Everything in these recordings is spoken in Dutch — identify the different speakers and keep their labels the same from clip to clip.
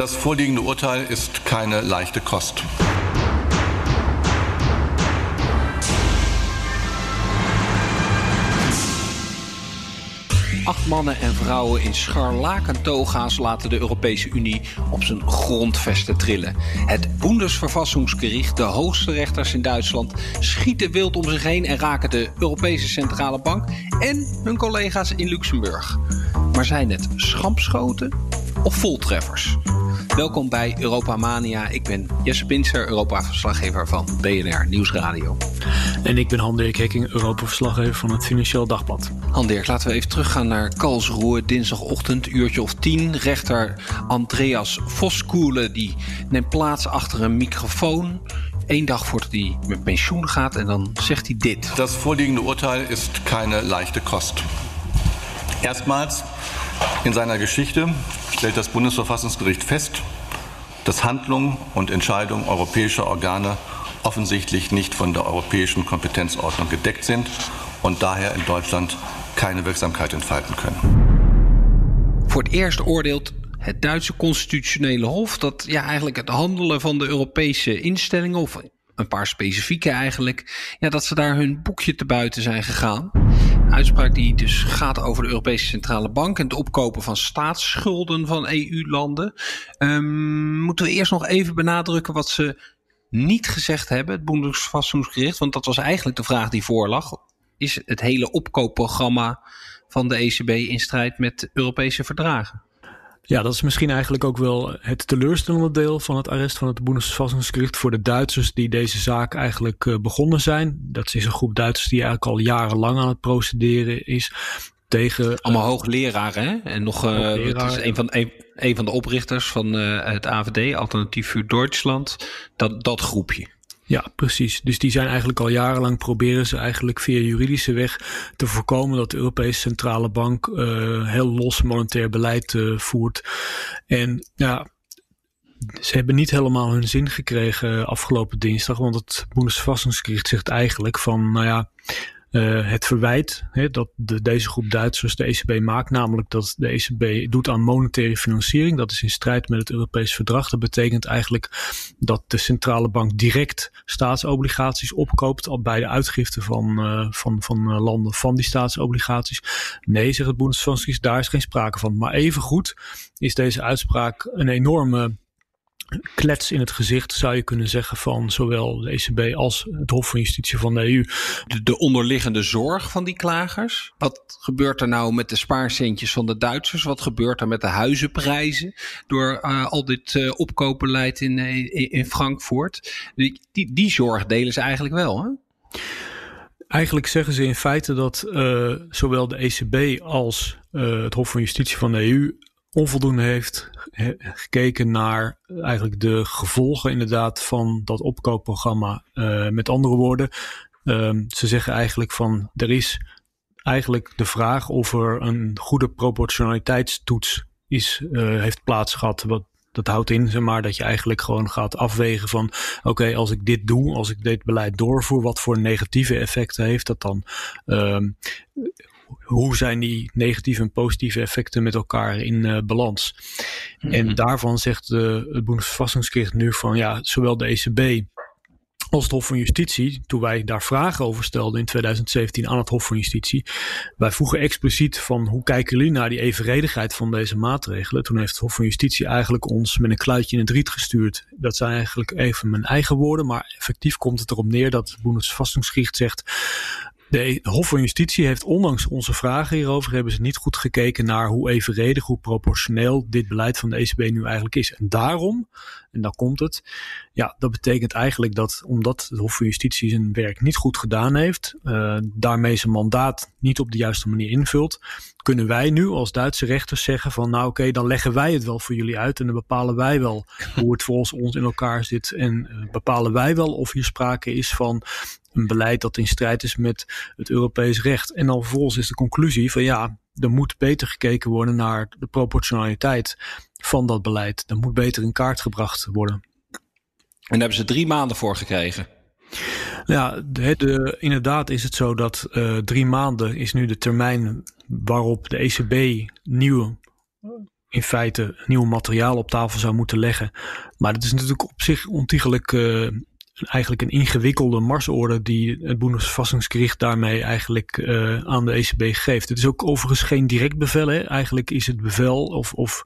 Speaker 1: Das vorliegende Urteil ist keine leichte Kost.
Speaker 2: Acht mannen en vrouwen in scharlakentoga's laten de Europese Unie op zijn grondvesten trillen. Het Bundesverfassungsgericht, de hoogste rechters in Duitsland, schieten wild om zich heen en raken de Europese Centrale Bank en hun collega's in Luxemburg. Maar zijn het schampschoten of voltreffers? Welkom bij Europa Mania. Ik ben Jesse Pinser, Europa-verslaggever van BNR Nieuwsradio.
Speaker 3: En ik ben Han-Dirk Hekking, Europa-verslaggever van het Financieel Dagblad.
Speaker 2: Han-Dirk, laten we even teruggaan naar Karlsruhe, dinsdagochtend, uurtje of tien. Rechter Andreas Voskoelen die neemt plaats achter een microfoon. Eén dag voordat hij met pensioen gaat en dan zegt hij dit.
Speaker 1: Das vorliegende Urteil ist keine leichte Kost. Erstmals in seiner Geschichte stellt das Bundesverfassungsgericht fest, dass Handlungen und Entscheidungen europäischer Organe offensichtlich nicht von der europäischen Kompetenzordnung gedeckt sind und daher in Deutschland keine Wirksamkeit entfalten können.
Speaker 2: Voor het eerst oordeelt het Duitse constitutionele hof dat ja, eigenlijk het handelen van de Europese instellingen, of een paar specifieke eigenlijk, ja, dat ze daar hun boekje te buiten zijn gegaan. Uitspraak die dus gaat over de Europese Centrale Bank en het opkopen van staatsschulden van EU-landen. Um, moeten we eerst nog even benadrukken wat ze niet gezegd hebben, het Bundesverfassungsgericht, want dat was eigenlijk de vraag die voorlag. Is het hele opkoopprogramma van de ECB in strijd met Europese verdragen?
Speaker 3: Ja, dat is misschien eigenlijk ook wel het teleurstellende deel van het arrest van het Bundesverfassungsgericht voor de Duitsers die deze zaak eigenlijk uh, begonnen zijn. Dat is een groep Duitsers die eigenlijk al jarenlang aan het procederen is. Tegen,
Speaker 2: uh, Allemaal hoogleraren, hè? En nog uh, het is een van, een, een van de oprichters van het AVD, Alternatief voor Duitsland. Dat, dat groepje.
Speaker 3: Ja, precies. Dus die zijn eigenlijk al jarenlang proberen ze eigenlijk via juridische weg te voorkomen dat de Europese Centrale Bank uh, heel los monetair beleid uh, voert. En ja, ze hebben niet helemaal hun zin gekregen afgelopen dinsdag, want het Bundesverfassungsgericht zegt eigenlijk van, nou ja, uh, het verwijt hè, dat de, deze groep Duitsers de ECB maakt, namelijk dat de ECB doet aan monetaire financiering. Dat is in strijd met het Europees Verdrag. Dat betekent eigenlijk dat de centrale bank direct staatsobligaties opkoopt al bij de uitgifte van, uh, van, van landen van die staatsobligaties. Nee, zegt het Bundesverfassungsgericht, daar is geen sprake van. Maar evengoed is deze uitspraak een enorme klets in het gezicht, zou je kunnen zeggen, van zowel de ECB als het Hof van Justitie van de EU.
Speaker 2: De, de, onderliggende zorg van die klagers. Wat gebeurt er nou met de spaarcentjes van de Duitsers? Wat gebeurt er met de huizenprijzen door uh, al dit uh, opkoopbeleid in, in, in Frankfurt? Die, die, die zorg delen ze eigenlijk wel, hè?
Speaker 3: Eigenlijk zeggen ze in feite dat uh, zowel de ECB als het Hof van Justitie van de EU onvoldoende heeft gekeken naar eigenlijk de gevolgen inderdaad van dat opkoopprogramma. Uh, met andere woorden, um, ze zeggen eigenlijk van er is eigenlijk de vraag of er een goede proportionaliteitstoets is, uh, heeft plaatsgehad. Wat, dat houdt in, zeg maar, dat je eigenlijk gewoon gaat afwegen van, oké, als ik dit doe, als ik dit beleid doorvoer, wat voor negatieve effecten heeft dat dan? Um, hoe zijn die negatieve en positieve effecten met elkaar in uh, balans? Mm -hmm. En daarvan zegt uh, het Bundesverfassungsgericht nu van ja, zowel de ECB als het Hof van Justitie, toen wij daar vragen over stelden in 2017 aan het Hof van Justitie, wij vroegen expliciet van hoe kijken jullie naar die evenredigheid van deze maatregelen. Toen heeft het Hof van Justitie eigenlijk ons met een kluitje in het riet gestuurd. Dat zijn eigenlijk even mijn eigen woorden, maar effectief komt het erop neer dat het Bundesverfassungsgericht zegt de Hof van Justitie heeft ondanks onze vragen hierover hebben ze niet goed gekeken naar hoe evenredig, hoe proportioneel dit beleid van de ECB nu eigenlijk is. En daarom, en dan komt het, ja, dat betekent eigenlijk dat omdat het Hof van Justitie zijn werk niet goed gedaan heeft, uh, daarmee zijn mandaat niet op de juiste manier invult, kunnen wij nu als Duitse rechters zeggen van nou oké, dan leggen wij het wel voor jullie uit en dan bepalen wij wel hoe het volgens ons in elkaar zit en uh, bepalen wij wel of hier sprake is van een beleid dat in strijd is met het Europees recht. En dan vervolgens is de conclusie van ja, er moet beter gekeken worden naar de proportionaliteit van dat beleid. Er moet beter in kaart gebracht worden.
Speaker 2: En daar hebben ze drie maanden voor gekregen.
Speaker 3: Ja, de, de, inderdaad is het zo dat uh, drie maanden is nu de termijn waarop de ECB nieuwe in feite nieuw materiaal op tafel zou moeten leggen. Maar dat is natuurlijk op zich ontiegelijk uh, eigenlijk een ingewikkelde marsorde die het Bundesverfassungsgericht daarmee eigenlijk uh, aan de ECB geeft. Het is ook overigens geen direct bevel. Hè. Eigenlijk is het bevel of, of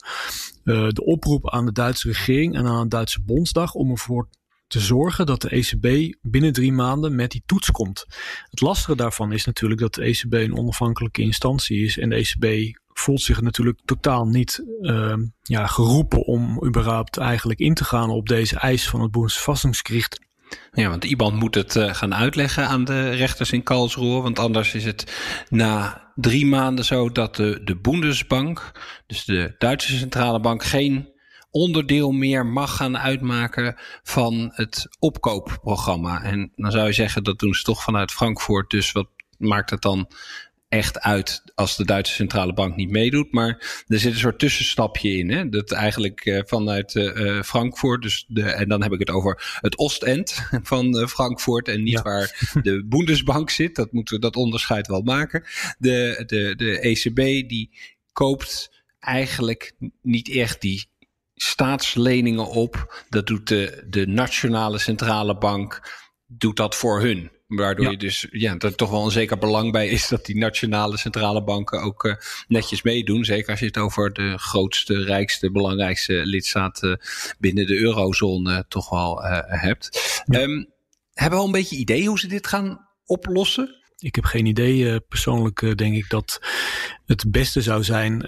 Speaker 3: uh, de oproep aan de Duitse regering en aan de Duitse Bondsdag om ervoor te zorgen dat de ECB binnen drie maanden met die toets komt. Het lastige daarvan is natuurlijk dat de ECB een onafhankelijke instantie is en de ECB voelt zich natuurlijk totaal niet uh, ja, geroepen om überhaupt eigenlijk in te gaan op deze eis van het Bundesverfassungsgericht.
Speaker 2: Ja, want iemand moet het uh, gaan uitleggen aan de rechters in Karlsruhe. Want anders is het na drie maanden zo dat de, de Bundesbank, dus de Duitse centrale bank, geen onderdeel meer mag gaan uitmaken van het opkoopprogramma. En dan zou je zeggen, dat doen ze toch vanuit Frankfurt. Dus wat maakt het dan echt uit als de Duitse centrale bank niet meedoet. Maar er zit een soort tussenstapje in. Hè? Dat eigenlijk uh, vanuit uh, Frankfurt, dus de, en dan heb ik het over het Oostend van uh, Frankfurt en niet ja. waar de Bundesbank zit. Dat moeten we dat onderscheid wel maken. De, de, de ECB die koopt eigenlijk niet echt die staatsleningen op. Dat doet de, de nationale centrale bank, doet dat voor hun. Waardoor je dus, ja, er toch wel een zeker belang bij is dat die nationale centrale banken ook uh, netjes meedoen. Zeker als je het over de grootste, rijkste, belangrijkste lidstaat uh, binnen de eurozone toch wel uh, hebt. Ja. Um, hebben we al een beetje idee hoe ze dit gaan oplossen?
Speaker 3: Ik heb geen idee. persoonlijk denk ik dat het beste zou zijn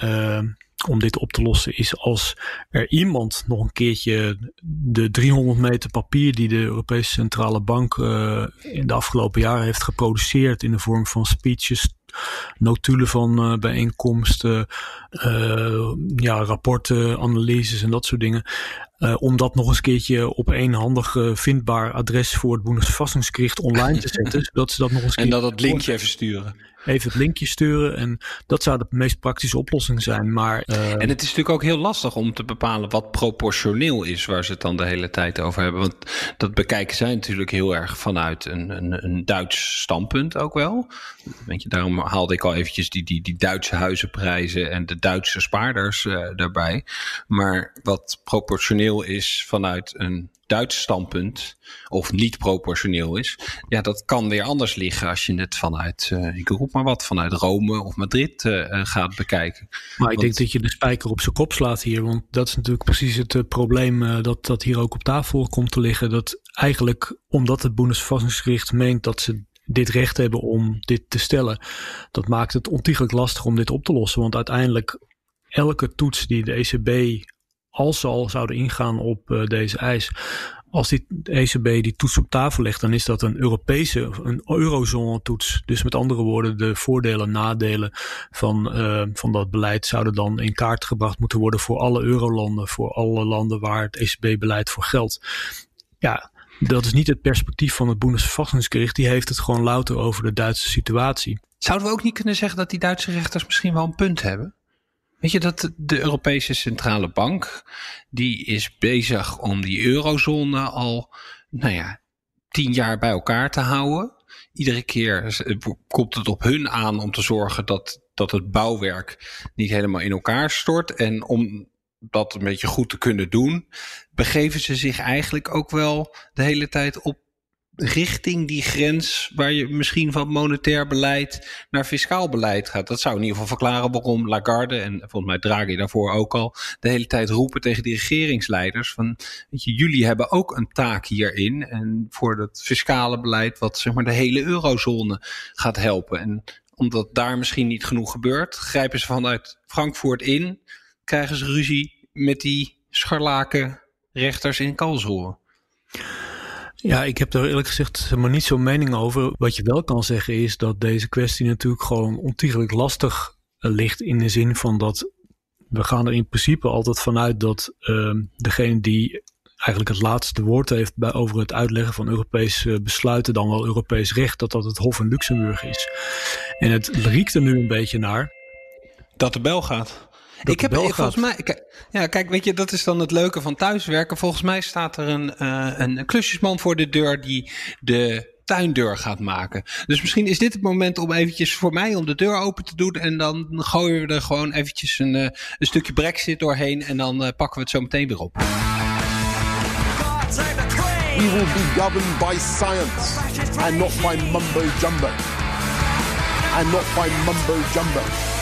Speaker 3: om dit op te lossen is als er iemand nog een keertje de 300 meter papier die de Europese Centrale Bank uh, in de afgelopen jaren heeft geproduceerd in de vorm van speeches, notulen van uh, bijeenkomsten, uh, ja, rapporten, analyses en dat soort dingen. Uh, om dat nog eens een keertje op een handig vindbaar adres voor het Bundesverfassungsgericht online te zetten. zodat ze dat nog eens
Speaker 2: En dat het linkje even sturen
Speaker 3: even het linkje sturen. En dat zou de meest praktische oplossing zijn. Maar, uh...
Speaker 2: En het is natuurlijk ook heel lastig om te bepalen wat proportioneel is waar ze het dan de hele tijd over hebben. Want dat bekijken zij natuurlijk heel erg vanuit een, een, een Duits standpunt ook wel. Weet je, daarom haalde ik al eventjes die, die, die Duitse huizenprijzen en de Duitse spaarders daarbij. Maar wat proportioneel is vanuit een Duits standpunt of niet proportioneel is, ja, dat kan weer anders liggen als je het vanuit, uh, ik roep maar wat, vanuit Rome of Madrid uh, gaat bekijken.
Speaker 3: Maar ik denk dat je de spijker op zijn kop slaat hier, want dat is natuurlijk precies het uh, probleem dat, dat hier ook op tafel komt te liggen. Dat eigenlijk, omdat het Bundesverfassungsgericht meent dat ze dit recht hebben om dit te stellen, dat maakt het ontiegelijk lastig om dit op te lossen. Want uiteindelijk, elke toets die de ECB als ze al zouden ingaan op uh, deze eis, als die ECB die toets op tafel legt, dan is dat een Europese, een eurozone toets. Dus met andere woorden, de voordelen en nadelen van, uh, van dat beleid zouden dan in kaart gebracht moeten worden voor alle eurolanden, voor alle landen waar het ECB-beleid voor geldt. Ja, dat is niet het perspectief van het Bundesverfassungsgericht. Die heeft het gewoon louter over de Duitse situatie.
Speaker 2: Zouden we ook niet kunnen zeggen dat die Duitse rechters misschien wel een punt hebben? Weet je dat de Europese Centrale Bank, die is bezig om die eurozone al, nou ja, tien jaar bij elkaar te houden. Iedere keer komt het op hun aan om te zorgen dat, dat het bouwwerk niet helemaal in elkaar stort. En om dat een beetje goed te kunnen doen, begeven ze zich eigenlijk ook wel de hele tijd op richting die grens waar je misschien van monetair beleid naar fiscaal beleid gaat. Dat zou in ieder geval verklaren waarom Lagarde en volgens mij Draghi daarvoor ook al de hele tijd roepen tegen die regeringsleiders van weet je, jullie hebben ook een taak hierin en voor dat fiscale beleid wat zeg maar de hele eurozone gaat helpen. En omdat daar misschien niet genoeg gebeurt, grijpen ze vanuit Frankfurt in, krijgen ze ruzie met die scharlaken rechters in Karlsruhe.
Speaker 3: Ja, ik heb daar eerlijk gezegd maar niet zo'n mening over. Wat je wel kan zeggen is dat deze kwestie natuurlijk gewoon ontiegelijk lastig eh, ligt. In de zin van dat we gaan er in principe altijd vanuit dat uh, degene die eigenlijk het laatste woord heeft bij, over het uitleggen van Europese besluiten, dan wel Europees recht, dat dat het Hof in Luxemburg is. En het riekt er nu een beetje naar.
Speaker 2: Dat de bel gaat ik heb volgens mij. Ja, kijk, weet je, dat is dan het leuke van thuiswerken. Volgens mij staat er een, uh, een klusjesman voor de deur die de tuindeur gaat maken. Dus misschien is dit het moment om eventjes voor mij om de deur open te doen. En dan gooien we er gewoon eventjes een, een stukje brexit doorheen. En dan pakken we het zo meteen weer op.
Speaker 4: We will be governed by science and not by mumbo jumbo. And not by mumbo jumbo.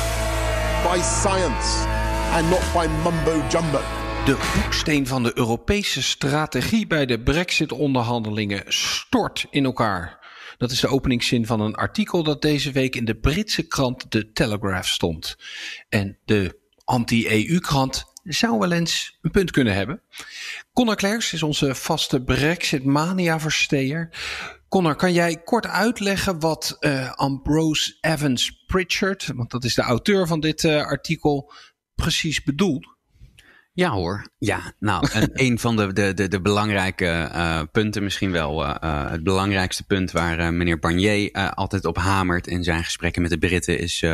Speaker 4: By science and not by mumbo jumbo.
Speaker 2: De hoeksteen van de Europese strategie bij de Brexit-onderhandelingen stort in elkaar. Dat is de openingszin van een artikel dat deze week in de Britse krant The Telegraph stond. En de anti-EU-krant zou wel eens een punt kunnen hebben. Connor Claers is onze vaste Brexit-mania-versteer. Connor, kan jij kort uitleggen wat uh, Ambrose Evans Pritchard, want dat is de auteur van dit uh, artikel, precies bedoelt?
Speaker 5: Ja hoor, ja. Nou, en een van de, de, de, de belangrijke uh, punten, misschien wel uh, het belangrijkste punt waar uh, meneer Barnier altijd op hamert in zijn gesprekken met de Britten, is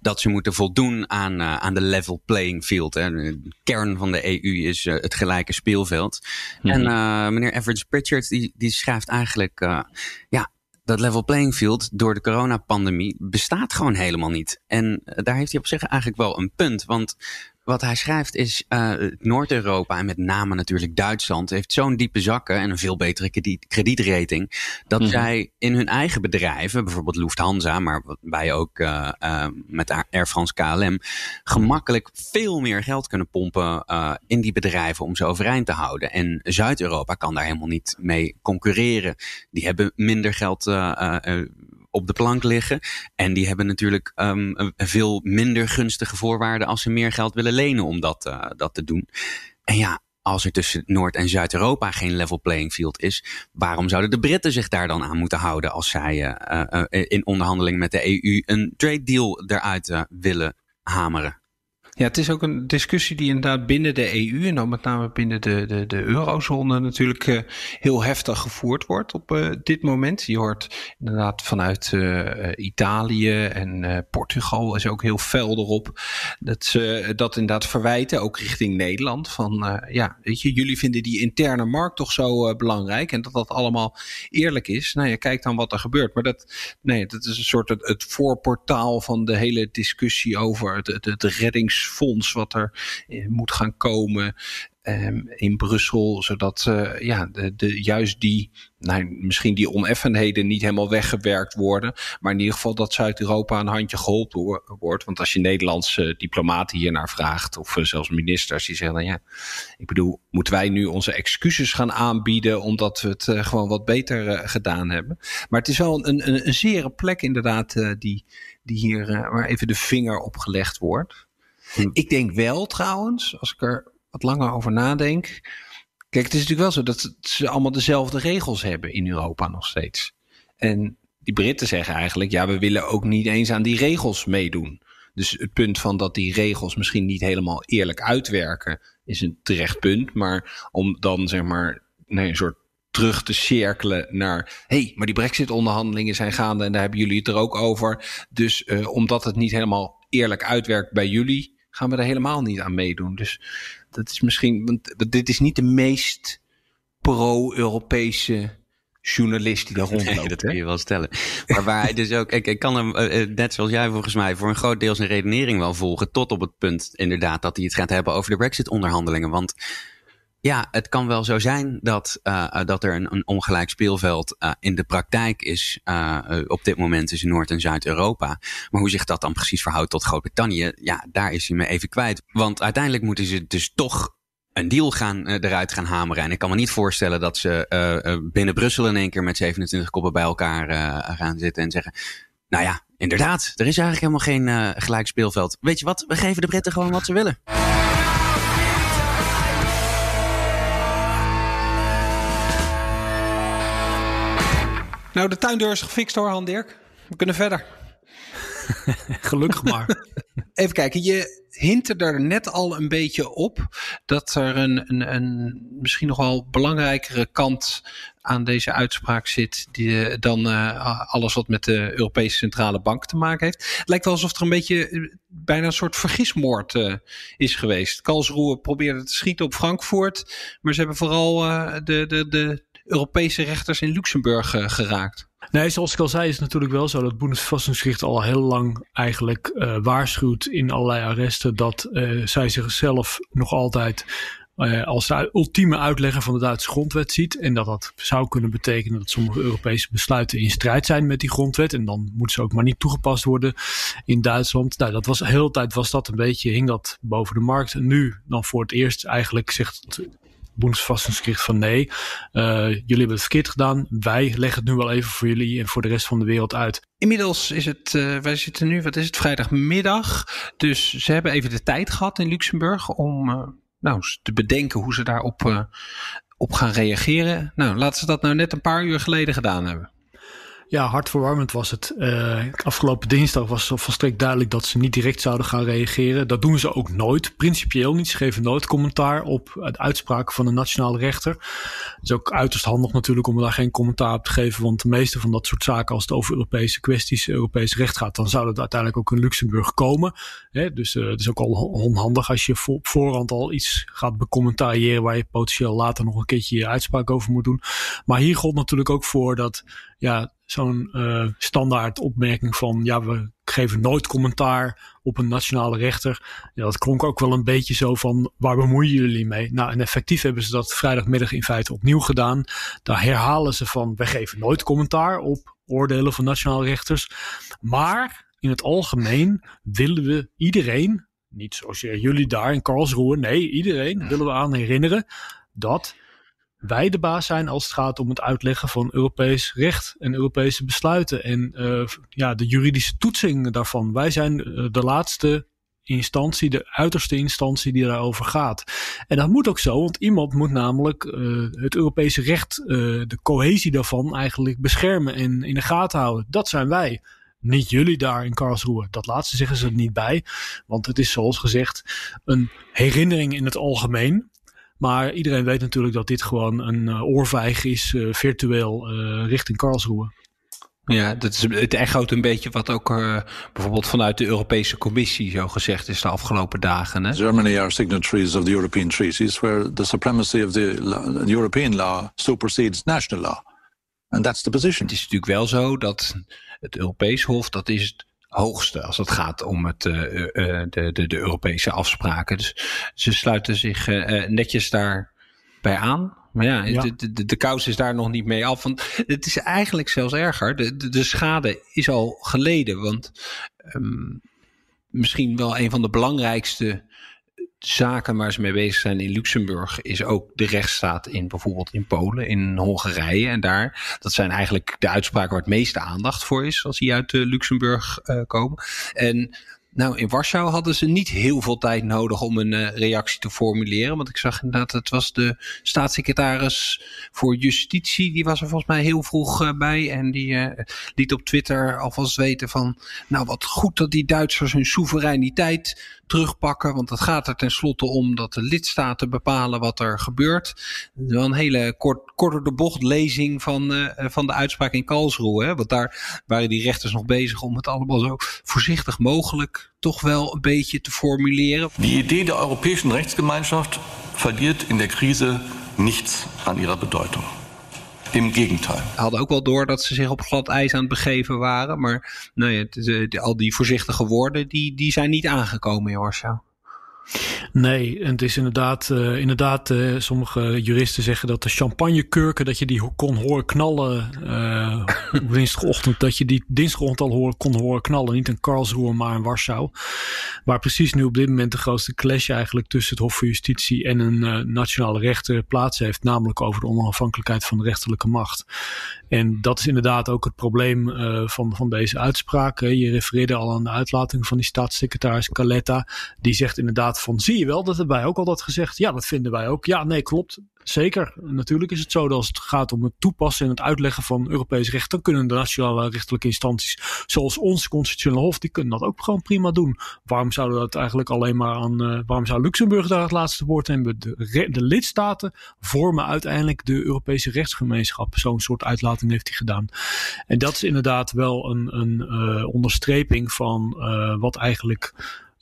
Speaker 5: dat ze moeten voldoen aan, aan de level playing field. Hè. De kern van de EU is het gelijke speelveld. Mm -hmm. En meneer Everett Pritchard, die, die schrijft eigenlijk, ja, dat level playing field door de coronapandemie bestaat gewoon helemaal niet. En daar heeft hij op zich eigenlijk wel een punt. Want wat hij schrijft is, uh, Noord-Europa en met name natuurlijk Duitsland heeft zo'n diepe zakken en een veel betere krediet, kredietrating, dat mm -hmm. zij in hun eigen bedrijven, bijvoorbeeld Lufthansa, maar wij ook uh, uh, met Air France KLM, gemakkelijk veel meer geld kunnen pompen in die bedrijven om ze overeind te houden. En Zuid-Europa kan daar helemaal niet mee concurreren. Die hebben minder geld op de plank liggen. En die hebben natuurlijk um, veel minder gunstige voorwaarden als ze meer geld willen lenen om dat, uh, dat te doen. En ja, als er tussen Noord- en Zuid-Europa geen level playing field is, waarom zouden de Britten zich daar dan aan moeten houden als zij uh, uh, in onderhandeling met de EU een trade deal eruit willen hameren?
Speaker 2: Ja, het is ook een discussie die inderdaad binnen de EU en dan met name binnen de, de, de eurozone natuurlijk uh, heel heftig gevoerd wordt op uh, dit moment. Je hoort inderdaad vanuit uh, Italië en Portugal is ook heel fel erop dat ze dat inderdaad verwijten, ook richting Nederland. Van ja, weet je, jullie vinden die interne markt toch zo belangrijk en dat dat allemaal eerlijk is. Nou ja, kijk dan wat er gebeurt. Maar dat, nee, dat is een soort het, voorportaal van de hele discussie over het, het reddings fonds wat er eh, moet gaan komen um, in Brussel, zodat uh, ja, de, de, juist die, nou, misschien die oneffenheden niet helemaal weggewerkt worden, maar in ieder geval dat Zuid-Europa een handje geholpen wordt. Want als je Nederlandse diplomaten hier naar vraagt, of uh, zelfs ministers, die zeggen dan ja, ik bedoel, moeten wij nu onze excuses gaan aanbieden omdat we het gewoon wat beter gedaan hebben. Maar het is wel een, een, een zere plek inderdaad die, die hier maar even de vinger op gelegd wordt. Hm. Ik denk wel trouwens, als ik er wat langer over nadenk. Kijk, het is natuurlijk wel zo dat ze allemaal dezelfde regels hebben in Europa nog steeds. En die Britten zeggen eigenlijk, ja, we willen ook niet eens aan die regels meedoen. Dus het punt van dat die regels misschien niet helemaal eerlijk uitwerken, is een terecht punt. Maar om dan zeg maar nee, een soort terug te cirkelen naar. hey, maar die Brexit-onderhandelingen zijn gaande en daar hebben jullie het er ook over. Dus uh, omdat het niet helemaal eerlijk uitwerkt bij jullie, gaan we er helemaal niet aan meedoen. Dus dat is misschien, want dit is niet de meest pro-Europese journalist die daar rondloopt.
Speaker 5: Nee, dat kun je wel stellen. Maar waar hij dus ook, ik, ik kan hem, uh, net zoals jij volgens mij, voor een groot deel zijn redenering wel volgen. Tot op het punt inderdaad dat hij het gaat hebben over de Brexit-onderhandelingen. Want ja, het kan wel zo zijn dat, uh, dat er een, een ongelijk speelveld uh, in de praktijk is uh, op dit moment tussen Noord- en Zuid-Europa. Maar hoe zich dat dan precies verhoudt tot Groot-Brittannië, ja, daar is hij me even kwijt. Want uiteindelijk moeten ze dus toch een deal gaan, eruit gaan hameren. En ik kan me niet voorstellen dat ze binnen Brussel in één keer met 27 koppen bij elkaar gaan zitten en zeggen... Nou ja, inderdaad, er is eigenlijk helemaal geen gelijk speelveld. Weet je wat, we geven de Britten gewoon wat ze willen.
Speaker 2: Nou, de tuindeur is gefixt hoor, Han Dirk. We kunnen verder.
Speaker 3: Gelukkig maar.
Speaker 2: Even kijken, je hint er net al een beetje op dat er een, een, een misschien nog wel belangrijkere kant aan deze uitspraak zit die, dan uh, alles wat met de Europese Centrale Bank te maken heeft. Het lijkt wel alsof er een beetje uh, bijna een soort vergismoord uh, is geweest. Karlsruhe probeerde te schieten op Frankfurt, maar ze hebben vooral de, de, de Europese rechters in Luxemburg geraakt.
Speaker 3: Nee, zoals ik al zei, is het natuurlijk wel zo dat Bundesverfassungsgericht al heel lang eigenlijk uh, waarschuwt in allerlei arresten dat uh, zij zichzelf nog altijd als de ultieme uitlegger van de Duitse grondwet ziet. En dat dat zou kunnen betekenen dat sommige Europese besluiten in strijd zijn met die grondwet. En dan moeten ze ook maar niet toegepast worden in Duitsland. Nou, dat was de hele tijd was dat een beetje, hing dat boven de markt. En nu dan voor het eerst eigenlijk zegt Bundesverfassungsgericht van nee, uh, jullie hebben het verkeerd gedaan. Wij leggen het nu wel even voor jullie en voor de rest van de wereld uit.
Speaker 2: Inmiddels is het, uh, wij zitten nu, wat is het, vrijdagmiddag. Dus ze hebben even de tijd gehad in Luxemburg om uh, nou, te bedenken hoe ze daarop op gaan reageren. Nou, laten ze dat nou net een paar uur geleden gedaan hebben.
Speaker 3: Ja, hartverwarmend was het. Uh, afgelopen dinsdag was het volstrekt duidelijk dat ze niet direct zouden gaan reageren. Dat doen ze ook nooit, principieel niet. Ze geven nooit commentaar op de uitspraak van de nationale rechter. Het is ook uiterst handig natuurlijk om daar geen commentaar op te geven. Want de meeste van dat soort zaken, als het over Europese kwesties, Europees recht gaat, dan zou het uiteindelijk ook in Luxemburg komen. Hè? Dus uh, het is ook al onhandig als je op voorhand al iets gaat becommentariëren waar je potentieel later nog een keertje je uitspraak over moet doen. Maar hier gold natuurlijk ook voor dat ja, zo'n uh, standaard opmerking van ja, we geven nooit commentaar op een nationale rechter. Ja, dat klonk ook wel een beetje zo van waar bemoeien jullie mee? Nou, en effectief hebben ze dat vrijdagmiddag in feite opnieuw gedaan. Daar herhalen ze van wij geven nooit commentaar op oordelen van nationale rechters. Maar in het algemeen willen we iedereen, niet zoals jullie daar in Karlsruhe, nee, iedereen willen we aan herinneren dat wij de baas zijn als het gaat om het uitleggen van Europees recht en Europese besluiten en uh, ja, de juridische toetsing daarvan. Wij zijn uh, de laatste instantie, de uiterste instantie die daarover gaat. En dat moet ook zo, want iemand moet namelijk uh, het Europese recht, de cohesie daarvan eigenlijk beschermen en in de gaten houden. Dat zijn wij. Niet jullie daar in Karlsruhe. Dat laatste zeggen ze er niet bij. Want het is zoals gezegd een herinnering in het algemeen. Maar iedereen weet natuurlijk dat dit gewoon een uh, oorvijg is, uh, virtueel, uh, richting Karlsruhe.
Speaker 2: Ja, dat is, het echoot een beetje wat ook bijvoorbeeld vanuit de Europese Commissie zo gezegd is de afgelopen dagen. Hè?
Speaker 6: Germany are signatories of the European treaties where the supremacy of the, the European law supersedes national law. And that's the position.
Speaker 2: Het is natuurlijk wel zo dat het Europees Hof, dat is het hoogste als het gaat om het, uh, uh, de, de, de Europese afspraken. Dus ze sluiten zich uh, netjes daarbij aan. Maar ja, ja. De, de, de kous is daar nog niet mee af. Want het is eigenlijk zelfs erger. De, de, de schade is al geleden. Want um, misschien wel een van de belangrijkste zaken waar ze mee bezig zijn in Luxemburg is ook de rechtsstaat in bijvoorbeeld in Polen, in Hongarije. En daar, dat zijn eigenlijk de uitspraken waar het meeste aandacht voor is als die uit uh, Luxemburg uh, komen. En nou, in Warschau hadden ze niet heel veel tijd nodig om een uh, reactie te formuleren. Want ik zag inderdaad, het was de staatssecretaris voor Justitie. Die was er volgens mij heel vroeg bij. En die liet op Twitter alvast weten van... Nou, wat goed dat die Duitsers hun soevereiniteit terugpakken. Want het gaat er tenslotte om dat de lidstaten bepalen wat er gebeurt. Een hele kort, korter de bocht lezing van, van de uitspraak in Karlsruhe. Hè? Want daar waren die rechters nog bezig om het allemaal zo voorzichtig mogelijk toch wel een beetje te formuleren.
Speaker 1: Die idee der Europäischen Rechtsgemeinschaft verliert in der Krise nichts an ihrer Bedeutung. Im Gegenteil.
Speaker 2: Hadden ook wel door dat ze zich op glad ijs aan het begeven waren. Maar nou ja, de, al die voorzichtige woorden die, die zijn niet aangekomen in Warschau.
Speaker 3: Nee, het is inderdaad, uh, inderdaad uh, sommige juristen zeggen dat de champagnekurken, dat je die kon horen knallen uh, dinsdagochtend, dat je die dinsdagochtend al hoor, kon horen knallen. Niet in Karlsruhe, maar in Warschau. Waar precies nu op dit moment de grootste clash eigenlijk tussen het Hof van Justitie en een nationale rechter plaats heeft, namelijk over de onafhankelijkheid van de rechterlijke macht. En dat is inderdaad ook het probleem van, van deze uitspraak. Je refereerde al aan de uitlating van die staatssecretaris Caletta. Die zegt inderdaad van, zie je wel, dat hebben wij ook al dat gezegd. Ja, dat vinden wij ook. Ja, nee, klopt. Zeker. Natuurlijk is het zo dat als het gaat om het toepassen en het uitleggen van Europees recht, dan kunnen de nationale rechtelijke instanties, zoals ons constitutionele hof, die kunnen dat ook gewoon prima doen. Waarom zouden dat eigenlijk alleen maar aan, uh, waarom zou Luxemburg daar het laatste woord hebben? De, lidstaten vormen uiteindelijk de Europese rechtsgemeenschap. Zo'n soort uitlating heeft hij gedaan. En dat is inderdaad wel een, een uh, onderstreping van uh, wat eigenlijk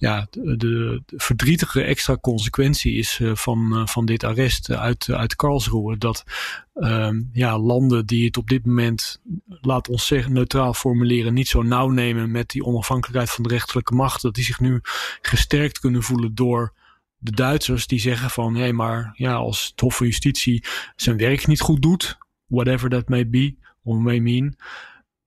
Speaker 3: ja, de, de, verdrietige extra consequentie is van, van dit arrest uit, uit Karlsruhe. Dat um, ja, landen die het op dit moment, laat ons zeggen, neutraal formuleren, niet zo nauw nemen met die onafhankelijkheid van de rechterlijke macht, dat die zich nu gesterkt kunnen voelen door de Duitsers die zeggen van, hé, hey, maar ja, als het Hof van Justitie zijn werk niet goed doet, whatever that may be, or may mean,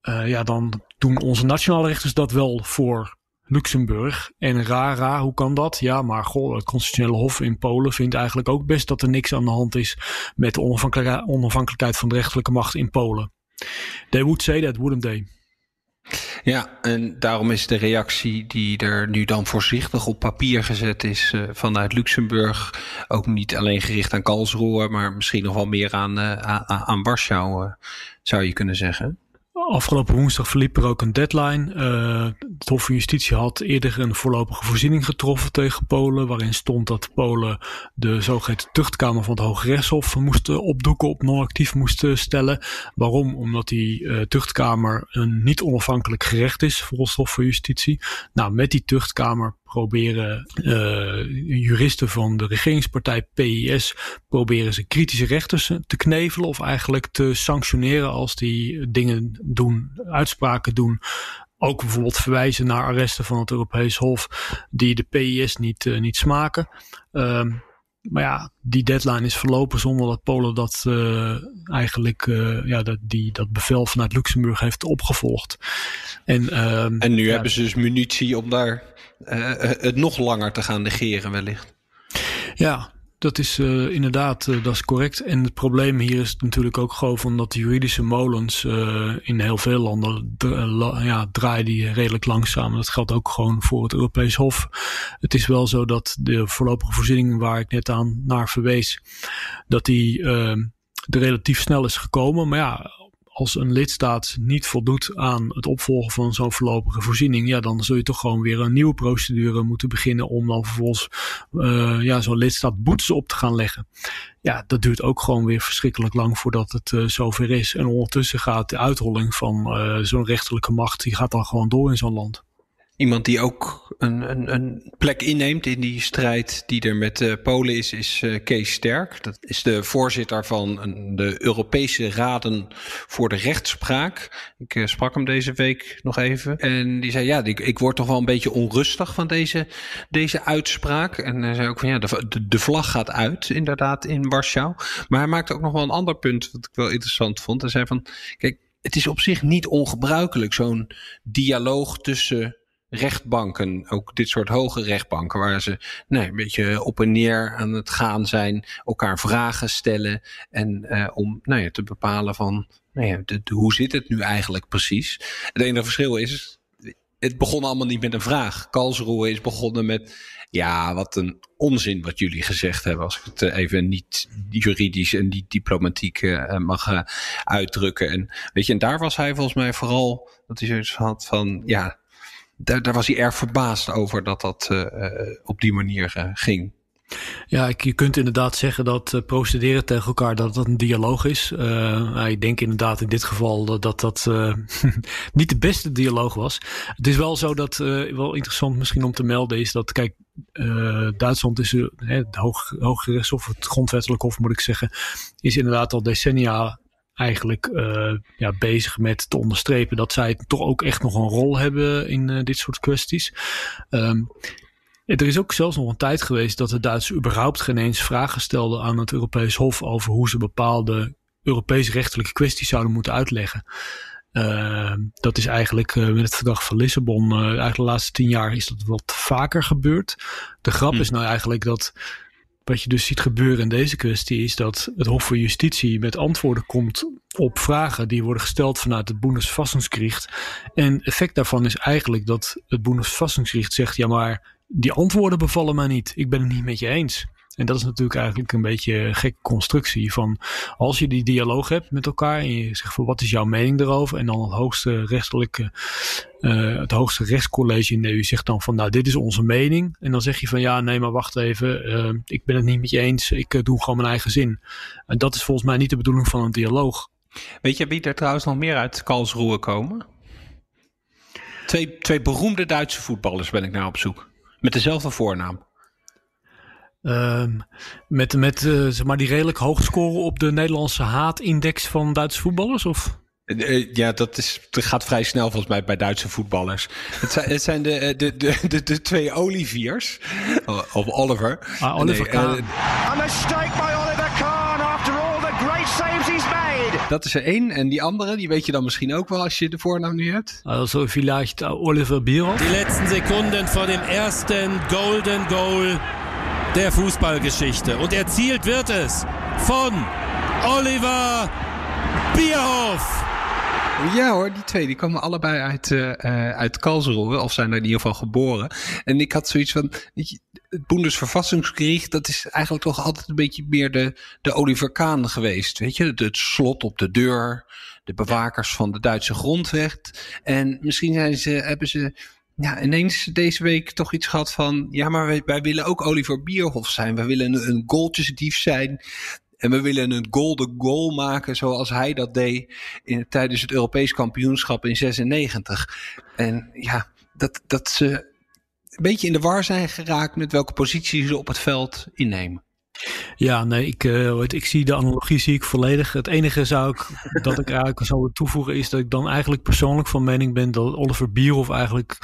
Speaker 3: uh, ja, dan doen onze nationale rechters dat wel voor Luxemburg. En raar, hoe kan dat? Ja, maar goh, het constitutionele hof in Polen vindt eigenlijk ook best dat er niks aan de hand is met de onafhankelijkheid van de rechterlijke macht in Polen. They would say that, wouldn't they?
Speaker 2: Ja, en daarom is de reactie die er nu dan voorzichtig op papier gezet is uh, vanuit Luxemburg ook niet alleen gericht aan Karlsruhe, maar misschien nog wel meer aan, uh, aan, aan Warschau, uh, zou je kunnen zeggen.
Speaker 3: Afgelopen woensdag verliep er ook een deadline. Uh, het Hof van Justitie had eerder een voorlopige voorziening getroffen tegen Polen, waarin stond dat Polen de zogeheten tuchtkamer van het Hoge Rechtshof moest opdoeken, op non-actief moest stellen. Waarom? Omdat die tuchtkamer een niet onafhankelijk gerecht is volgens het Hof van Justitie. Nou, met die tuchtkamer proberen juristen van de regeringspartij PIS proberen ze kritische rechters te knevelen of eigenlijk te sanctioneren als die dingen doen, uitspraken doen. Ook bijvoorbeeld verwijzen naar arresten van het Europees Hof die de PIS niet, uh, niet smaken. Uh, maar ja, die deadline is verlopen zonder dat Polen dat uh, eigenlijk uh, ja, dat, die, dat bevel vanuit Luxemburg heeft opgevolgd.
Speaker 2: En, uh, en nu ja, hebben ze dus munitie om daar het nog langer te gaan negeren wellicht.
Speaker 3: Ja, dat is uh, inderdaad, uh, dat is correct. En het probleem hier is natuurlijk ook gewoon dat de juridische molens uh, in heel veel landen ja, draaien die redelijk langzaam. Dat geldt ook gewoon voor het Europees Hof. Het is wel zo dat de voorlopige voorziening waar ik net aan naar verwees, dat die er relatief snel is gekomen. Maar ja, als een lidstaat niet voldoet aan het opvolgen van zo'n voorlopige voorziening, ja, dan zul je toch gewoon weer een nieuwe procedure moeten beginnen om dan vervolgens uh, ja, zo'n lidstaat boetes op te gaan leggen. Ja, dat duurt ook gewoon weer verschrikkelijk lang voordat het uh, zover is. En ondertussen gaat de uitholling van uh, zo'n rechterlijke macht, die gaat dan gewoon door in zo'n land.
Speaker 2: Iemand die ook een, een, een, plek inneemt in die strijd die er met uh, Polen is, is uh, Kees Sterk. Dat is de voorzitter van de Europese Raden voor de Rechtspraak. Ik uh, sprak hem deze week nog even. En die zei, ja, ik, ik word toch wel een beetje onrustig van deze, deze uitspraak. En hij zei ook van, ja, de, de, de vlag gaat uit, inderdaad, in Warschau. Maar hij maakte ook nog wel een ander punt, wat ik wel interessant vond. Hij zei van, kijk, het is op zich niet ongebruikelijk, zo'n dialoog tussen rechtbanken, ook dit soort hoge rechtbanken, waar ze nee, een beetje op en neer aan het gaan zijn, elkaar vragen stellen en uh, om nou ja, te bepalen van nou ja, hoe zit het nu eigenlijk precies. Het enige verschil is, het begon allemaal niet met een vraag. Karlsruhe is begonnen met, ja, wat een onzin wat jullie gezegd hebben, als ik het eh, even niet juridisch en niet diplomatiek uh, mag uitdrukken. En weet je, en daar was hij volgens mij vooral, dat hij zoiets had van, ja, daar, daar was hij erg verbaasd over dat dat uh, op die manier uh, ging.
Speaker 3: Ja, je kunt inderdaad zeggen dat procederen tegen elkaar dat dat een dialoog is. Uh, ik denk inderdaad in dit geval dat dat, niet de beste dialoog was. Het is wel zo dat, wel interessant misschien om te melden is dat, kijk, Duitsland is, het hoog, het grondwettelijk hof moet ik zeggen, is inderdaad al decennia eigenlijk uh, ja, bezig met te onderstrepen dat zij toch ook echt nog een rol hebben in uh, dit soort kwesties. Um, er is ook zelfs nog een tijd geweest dat de Duitsers überhaupt geen eens vragen stelden aan het Europees Hof over hoe ze bepaalde Europese rechtelijke kwesties zouden moeten uitleggen. Uh, dat is eigenlijk uh, met het verdrag van Lissabon, uh, eigenlijk de laatste tien jaar is dat wat vaker gebeurd. De grap hm. is nou eigenlijk dat wat je dus ziet gebeuren in deze kwestie is dat het Hof voor Justitie met antwoorden komt op vragen die worden gesteld vanuit het Bundesverfassungsgericht. En effect daarvan is eigenlijk dat het Bundesverfassungsgericht zegt: ja, maar die antwoorden bevallen mij niet. Ik ben het niet met je eens. En dat is natuurlijk eigenlijk een beetje een gekke constructie van als je die dialoog hebt met elkaar en je zegt van wat is jouw mening erover en dan het hoogste rechtelijke, uh, het hoogste rechtscollege in de EU zegt dan van nou dit is onze mening en dan zeg je van ja nee maar wacht even uh, ik ben het niet met je eens ik uh, doe gewoon mijn eigen zin. En dat is volgens mij niet de bedoeling van een dialoog.
Speaker 2: Weet je wie er trouwens nog meer uit Karlsruhe komen? Twee, twee beroemde Duitse voetballers ben ik naar op zoek. Met dezelfde voornaam.
Speaker 3: Um, met met uh, zeg maar die redelijk hoog scoren op de Nederlandse haatindex van Duitse voetballers? Of?
Speaker 2: Uh, ja, dat, is, dat gaat vrij snel volgens mij bij Duitse voetballers. Het zijn, het zijn de, de, de, de, de twee Oliviers. Of Oliver.
Speaker 3: Ah, Oliver nee, Kahn.
Speaker 7: A mistake by Oliver Kahn after all the great saves he's made.
Speaker 2: Dat is er één. En die andere, die weet je dan misschien ook wel als je de voornaam nu hebt.
Speaker 3: Also vielleicht Oliver Bierhoff.
Speaker 8: Die letzten Sekunden vor dem ersten Golden Goal der Fußballgeschichte. Und erzielt wird es von Oliver Bierhoff.
Speaker 2: Ja hoor, die twee die komen allebei uit, uh, uit Karlsruhe, of zijn er in ieder geval geboren. En ik had zoiets van, je, het Bundesverfassungsgericht, dat is eigenlijk toch altijd een beetje meer de, de Oliver Kahn geweest. Weet je, het, het slot op de deur, de bewakers van de Duitse grondweg. En misschien zijn ze, hebben ze ja, ineens deze week toch iets gehad van... ja, maar wij, willen ook Oliver Bierhoff zijn. We willen een, een goaltjesdief zijn. En we willen een golden goal maken zoals hij dat deed in, tijdens het Europees kampioenschap in 96. En ja, dat, dat ze een beetje in de war zijn geraakt met welke positie ze op het veld innemen.
Speaker 3: Ja, nee, ik, uh, ik zie de analogie zie ik volledig. Het enige zou ik, dat ik eigenlijk zou toevoegen is dat ik dan eigenlijk persoonlijk van mening ben dat Oliver Bierhoff eigenlijk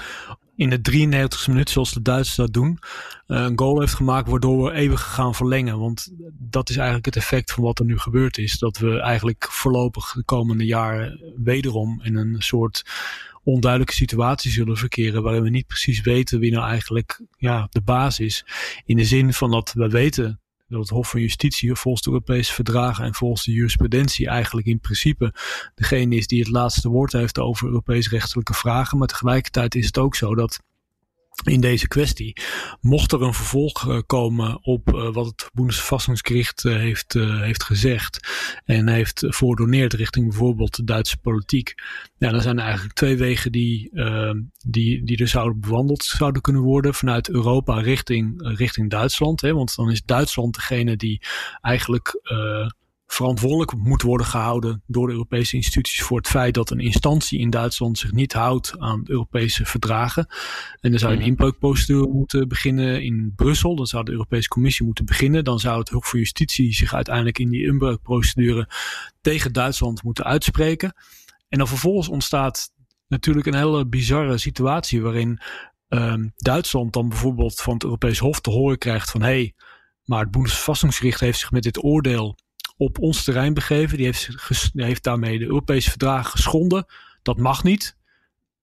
Speaker 3: in de 93 e minuut, zoals de Duitsers dat doen, uh, een goal heeft gemaakt waardoor we eeuwig gaan verlengen. Want dat is eigenlijk het effect van wat er nu gebeurd is. Dat we eigenlijk voorlopig de komende jaren wederom in een soort onduidelijke situatie zullen verkeren waarin we niet precies weten wie nou eigenlijk ja, de baas is. In de zin van dat we weten dat het Hof van Justitie volgens de Europese verdragen en volgens de jurisprudentie eigenlijk in principe degene is die het laatste woord heeft over Europees rechtelijke vragen. Maar tegelijkertijd is het ook zo dat in deze kwestie. Mocht er een vervolg uh, komen op uh, wat het Bundesverfassungsgericht uh, heeft, heeft gezegd en heeft voordoneerd richting bijvoorbeeld de Duitse politiek, ja, dan zijn er eigenlijk twee wegen die, ehm, die, die er zouden bewandeld zouden kunnen worden vanuit Europa richting, richting Duitsland. Hè, want dan is Duitsland degene die eigenlijk verantwoordelijk moet worden gehouden door de Europese instituties voor het feit dat een instantie in Duitsland zich niet houdt aan Europese verdragen. En dan zou een mhm. inbreukprocedure moeten beginnen in Brussel. Dan zou de Europese Commissie moeten beginnen. Dan zou het Hof van Justitie zich uiteindelijk in die inbreukprocedure tegen Duitsland moeten uitspreken. En dan vervolgens ontstaat natuurlijk een hele bizarre situatie waarin um, Duitsland dan bijvoorbeeld van het Europees Hof te horen krijgt van hé, hey, maar het Bundesverfassungsgericht heeft zich met dit oordeel op ons terrein begeven. Die heeft, heeft daarmee de Europese verdragen geschonden. Dat mag niet.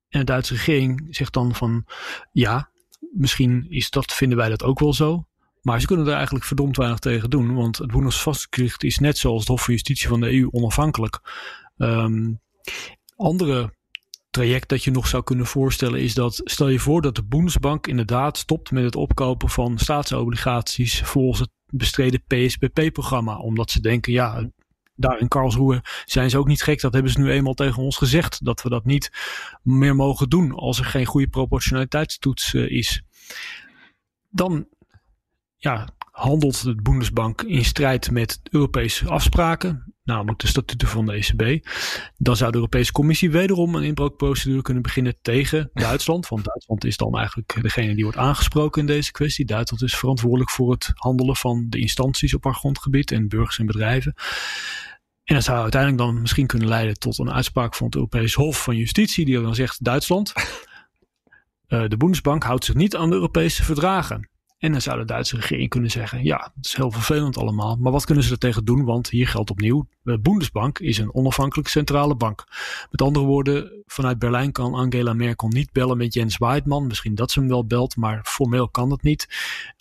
Speaker 3: En de Duitse regering zegt dan van ja, misschien is dat, vinden wij dat ook wel zo. Maar ze kunnen er eigenlijk verdomd weinig tegen doen. Want het Bundesverfassungsgericht is net zoals het Hof van Justitie van de EU onafhankelijk. Um, andere traject dat je nog zou kunnen voorstellen is dat stel je voor dat de Bundesbank inderdaad stopt met het opkopen van staatsobligaties volgens het bestreden PSBP-programma. Omdat ze denken, ja, daar in Karlsruhe zijn ze ook niet gek. Dat hebben ze nu eenmaal tegen ons gezegd. Dat we dat niet meer mogen doen als er geen goede proportionaliteitstoets uh, is. Dan ja, handelt de Bundesbank in strijd met Europese afspraken, namelijk de statuten van de ECB. Dan zou de Europese Commissie wederom een inbreukprocedure kunnen beginnen tegen Duitsland. Want Duitsland is dan eigenlijk degene die wordt aangesproken in deze kwestie. Duitsland is verantwoordelijk voor het handelen van de instanties op haar grondgebied en burgers en bedrijven. En dat zou uiteindelijk dan misschien kunnen leiden tot een uitspraak van het Europees Hof van Justitie, die dan zegt: Duitsland, uh, de Bundesbank houdt zich niet aan de Europese verdragen. En dan zou de Duitse regering kunnen zeggen: ja, het is heel vervelend allemaal, maar wat kunnen ze er tegen doen? Want hier geldt opnieuw: de Bundesbank is een onafhankelijke centrale bank. Met andere woorden, vanuit Berlijn kan Angela Merkel niet bellen met Jens Weidmann. Misschien dat ze hem wel belt, maar formeel kan dat niet.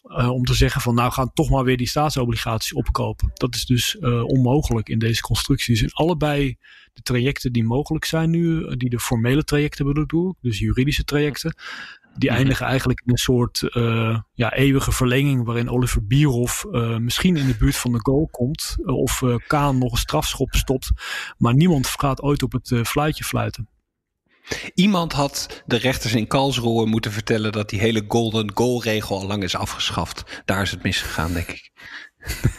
Speaker 3: Uh, om te zeggen van nou gaan toch maar weer die staatsobligaties opkopen. Dat is dus uh, onmogelijk in deze constructie. Dus in allebei de trajecten die mogelijk zijn nu, eh, die de formele trajecten bedoel dus juridische trajecten, die mhm. eindigen eigenlijk in een soort uh, ja, eeuwige verlenging waarin Oliver Bierhoff uh, misschien in de buurt van de goal komt. Uh, of Kaan nog een strafschop stopt. Maar niemand gaat ooit op het fluitje fluiten.
Speaker 2: Iemand had de rechters in Karlsruhe moeten vertellen dat die hele golden goal regel al lang is afgeschaft. Daar is het misgegaan, denk ik.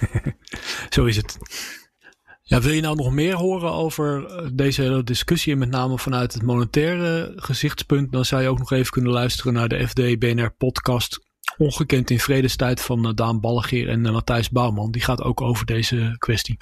Speaker 3: Zo is het. Ja, wil je nou nog meer horen over eh, deze hele discussie, met name vanuit het monetaire gezichtspunt, dan zou je ook nog even kunnen luisteren naar de FD BNR podcast Ongekend in vredestijd van Daan Ballegeer en Matthijs Bouwman. Die gaat ook over deze kwestie.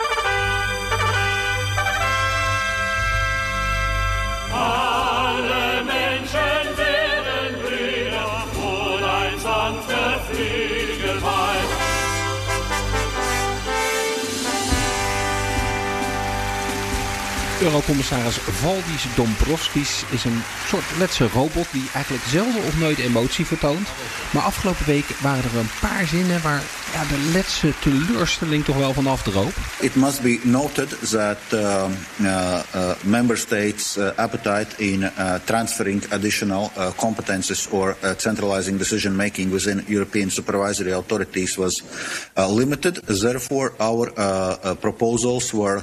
Speaker 2: Eurocommissaris Valdis Dombrovskis is een soort letse robot die eigenlijk zelden of nooit emotie vertoont. Maar afgelopen week waren er een paar zinnen waar ja, de letse teleurstelling toch wel van afdroop.
Speaker 9: It must be noted that uh, uh, uh, member states' appetite in transferring additional competences or centralizing decision making within European supervisory authorities was limited. Therefore, our proposals were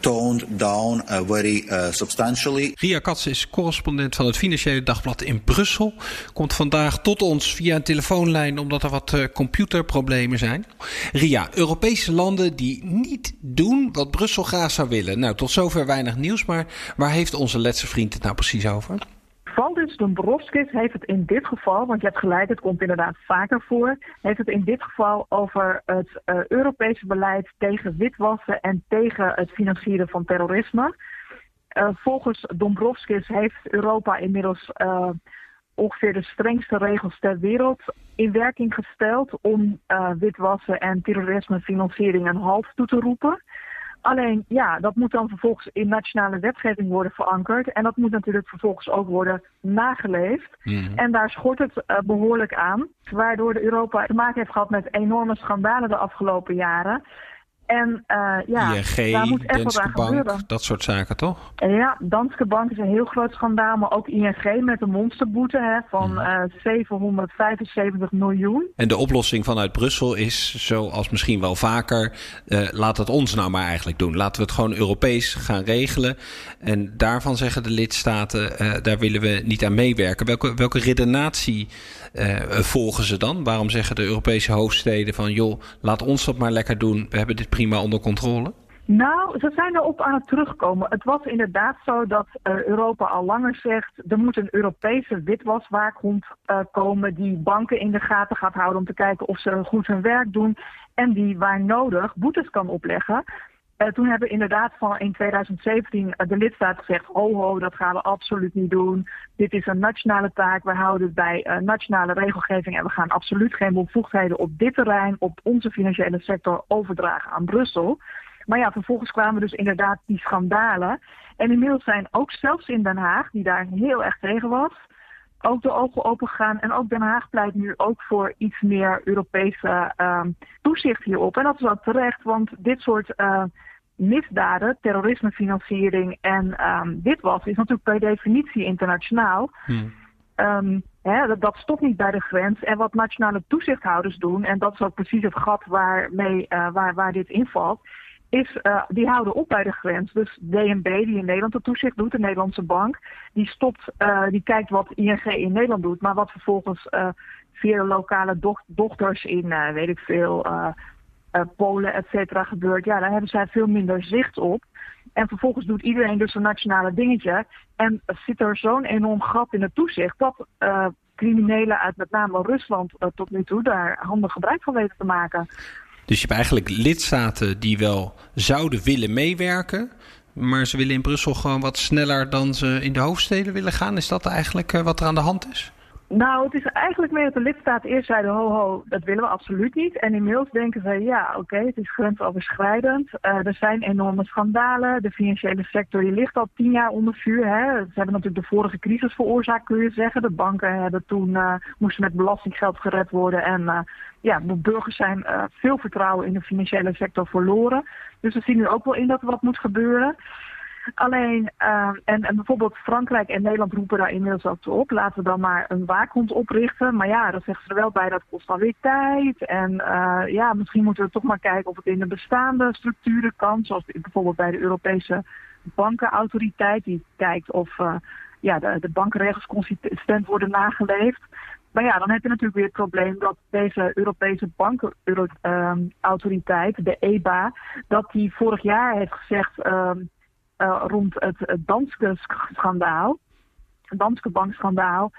Speaker 9: toned down very substantially.
Speaker 2: Ria Katz is correspondent van het Financiële Dagblad in Brussel. Komt vandaag tot ons via een telefoonlijn omdat er wat computerproblemen zijn. Ria, Europese landen die niet doen wat Brussel graag zou willen. Nou, tot zover weinig nieuws, maar waar heeft onze letse vriend het nou precies over?
Speaker 10: Valdis Dombrovskis heeft het in dit geval, want je hebt gelijk, het komt inderdaad vaker voor, heeft het in dit geval over het uh, Europese beleid tegen witwassen en tegen het financieren van terrorisme. Uh, volgens Dombrovskis heeft Europa inmiddels uh, ongeveer de strengste regels ter wereld in werking gesteld om uh, witwassen en terrorismefinanciering een halt toe te roepen. Alleen ja, dat moet dan vervolgens in nationale wetgeving worden verankerd. En dat moet natuurlijk vervolgens ook worden nageleefd. Mm. En daar schort het uh, behoorlijk aan. Waardoor Europa te maken heeft gehad met enorme schandalen de afgelopen jaren. En uh, ja,
Speaker 2: ING,
Speaker 10: daar moet echt
Speaker 2: Danske
Speaker 10: wat aan
Speaker 2: Bank,
Speaker 10: gebeuren.
Speaker 2: dat soort zaken toch?
Speaker 10: Ja, Danske Bank is een heel groot schandaal, maar ook ING met een monsterboete hè, van uh, 775 miljoen.
Speaker 2: En de oplossing vanuit Brussel is, zoals misschien wel vaker, uh, laat het ons nou maar eigenlijk doen. Laten we het gewoon Europees gaan regelen. En daarvan zeggen de lidstaten, daar willen we niet aan meewerken. Welke, welke redenatie volgen ze dan? Waarom zeggen de Europese hoofdsteden van, joh, laat ons dat maar lekker doen. We hebben dit prima onder controle?
Speaker 10: Nou, ze zijn erop aan het terugkomen. Het was inderdaad zo dat uh, Europa al langer zegt... er moet een Europese witwaswaakhond uh, komen... die banken in de gaten gaat houden om te kijken of ze goed hun werk doen... en die waar nodig boetes kan opleggen. Uh, toen hebben inderdaad van in 2017 de lidstaten gezegd... ho ho, dat gaan we absoluut niet doen. Dit is een nationale taak. We houden het bij uh, nationale regelgeving... en we gaan absoluut geen bevoegdheden op dit terrein... op onze financiële sector overdragen aan Brussel... Maar ja, vervolgens kwamen dus inderdaad die schandalen. En inmiddels zijn ook zelfs in Den Haag, die daar heel erg tegen was, ook de ogen open. En ook Den Haag pleit nu ook voor iets meer Europese uh, toezicht hierop. En dat is ook terecht, want dit soort misdaden, terrorismefinanciering en um, witwas, is natuurlijk per definitie internationaal. Hmm. Um, hè, dat, dat, stopt niet bij de grens. En wat nationale toezichthouders doen, en dat is ook precies het gat waarmee, uh, waar, waar dit invalt, is, uh, die houden op bij de grens. Dus DNB, die in Nederland de toezicht doet, de Nederlandse bank, die stopt, uh, die kijkt wat ING in Nederland doet, maar wat vervolgens uh, via de lokale doch dochters in, weet ik veel, Polen, et cetera, gebeurt, ja, daar hebben zij veel minder zicht op. En vervolgens doet iedereen dus een nationale dingetje. En zit er zo'n enorm gat in het toezicht dat criminelen uit met name Rusland tot nu toe daar handig gebruik van weten te maken.
Speaker 2: Dus je hebt eigenlijk lidstaten die wel zouden willen meewerken. Maar ze willen in Brussel gewoon wat sneller dan ze in de hoofdsteden willen gaan. Is dat eigenlijk wat er aan de hand is?
Speaker 10: Nou, het is eigenlijk meer dat de lidstaten eerst zeiden: ho, ho, dat willen we absoluut niet. En inmiddels denken ze: ja, oké, het is grensoverschrijdend. Uh, er zijn enorme schandalen. De financiële sector die ligt al tien jaar onder vuur. Hè. Ze hebben natuurlijk de vorige crisis veroorzaakt, kun je zeggen. De banken hebben toen, uh, moesten met belastinggeld gered worden. En uh, ja, de burgers zijn veel vertrouwen in de financiële sector verloren. Dus we zien nu ook wel in dat er wat moet gebeuren. Alleen, uh, en, en bijvoorbeeld Frankrijk en Nederland roepen daar inmiddels ook op. Laten we dan maar een waakhond oprichten. Maar ja, dan zeggen ze er wel bij dat kost alweer tijd. En uh, ja, misschien moeten we toch maar kijken of het in de bestaande structuren kan. Zoals bijvoorbeeld bij de Europese bankenautoriteit. Die kijkt of uh, ja, de, bankenregels consistent worden nageleefd. Maar ja, dan heb je natuurlijk weer het probleem dat deze Europese bankenautoriteit, de EBA, dat die vorig jaar heeft gezegd... Uh, rond het, het Danske schandaal, het Danske bankschandaal,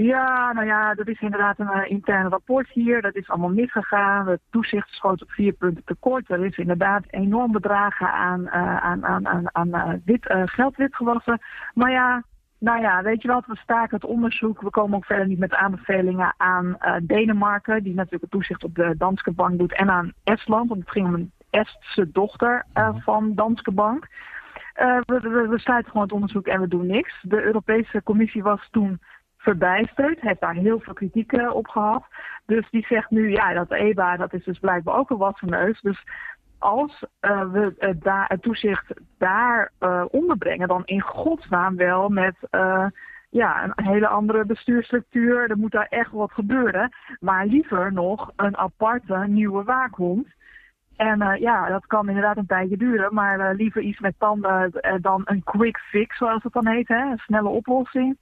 Speaker 10: Ja, nou ja, dat is inderdaad een uh, intern rapport hier. Dat is allemaal misgegaan. Het toezicht schoot op vier punten tekort. Er is inderdaad enorm bedragen aan, uh, aan, aan, aan, aan uh, wit, geld witgewassen. Maar ja, nou ja, weet je wat, we staken het onderzoek. We komen ook verder niet met aanbevelingen aan Denemarken, die natuurlijk het toezicht op de Danske Bank doet, en aan Estland, want het ging om een Estse dochter van Danske Bank. We, we, sluiten gewoon het onderzoek en we doen niks. De Europese Commissie was toen verbijsterd. Heeft daar heel veel kritiek uh, op gehad. Dus die zegt nu, ja, dat EBA, dat is dus blijkbaar ook een wasseneus. Dus als uh, we uh, het toezicht daar onderbrengen, dan in godsnaam wel met ja, een hele andere bestuursstructuur. Er moet daar echt wat gebeuren. Maar liever nog een aparte nieuwe waakhond. En uh, ja, dat kan inderdaad een tijdje duren, maar uh, liever iets met tanden uh, dan een quick fix, zoals het dan heet, hè? een snelle oplossing.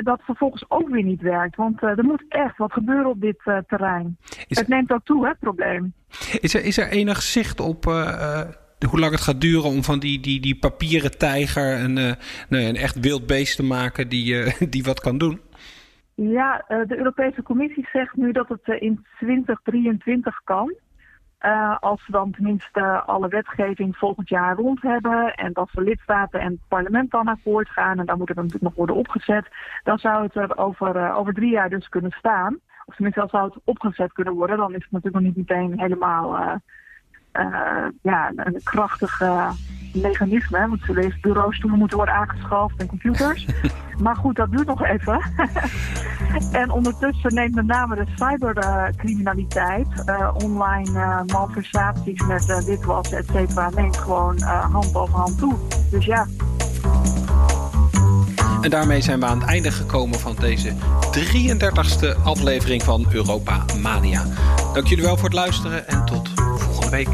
Speaker 10: dat vervolgens ook weer niet werkt, want er moet echt wat gebeuren op dit terrein. Is... Het neemt ook toe, hè, het probleem.
Speaker 2: Is er, is er enig zicht op hoe lang het gaat duren om van die, die, die papieren tijger een, nou ja, een echt wild beest te maken die, die wat kan doen?
Speaker 10: Ja, de Europese Commissie zegt nu dat het in 2023 kan. Uh, als we dan tenminste alle wetgeving volgend jaar rond hebben en dat de lidstaten en het parlement dan akkoord gaan en dan moet het natuurlijk nog worden opgezet, dan zou het er over, uh, over drie jaar dus kunnen staan. Of tenminste, als zou het opgezet kunnen worden, dan is het natuurlijk nog niet meteen helemaal uh, ja, een krachtig mechanisme. Want zullen even bureaus toen moeten worden aangeschaft en computers. maar goed, dat duurt nog even. en ondertussen neemt met name de cybercriminaliteit, uh, online uh, malversaties met uh, witwas, et cetera, neemt gewoon hand over hand toe. Dus ja.
Speaker 2: En daarmee zijn we aan het einde gekomen van deze 33ste aflevering van Europa Mania. Dank jullie wel voor het luisteren en tot volgende week.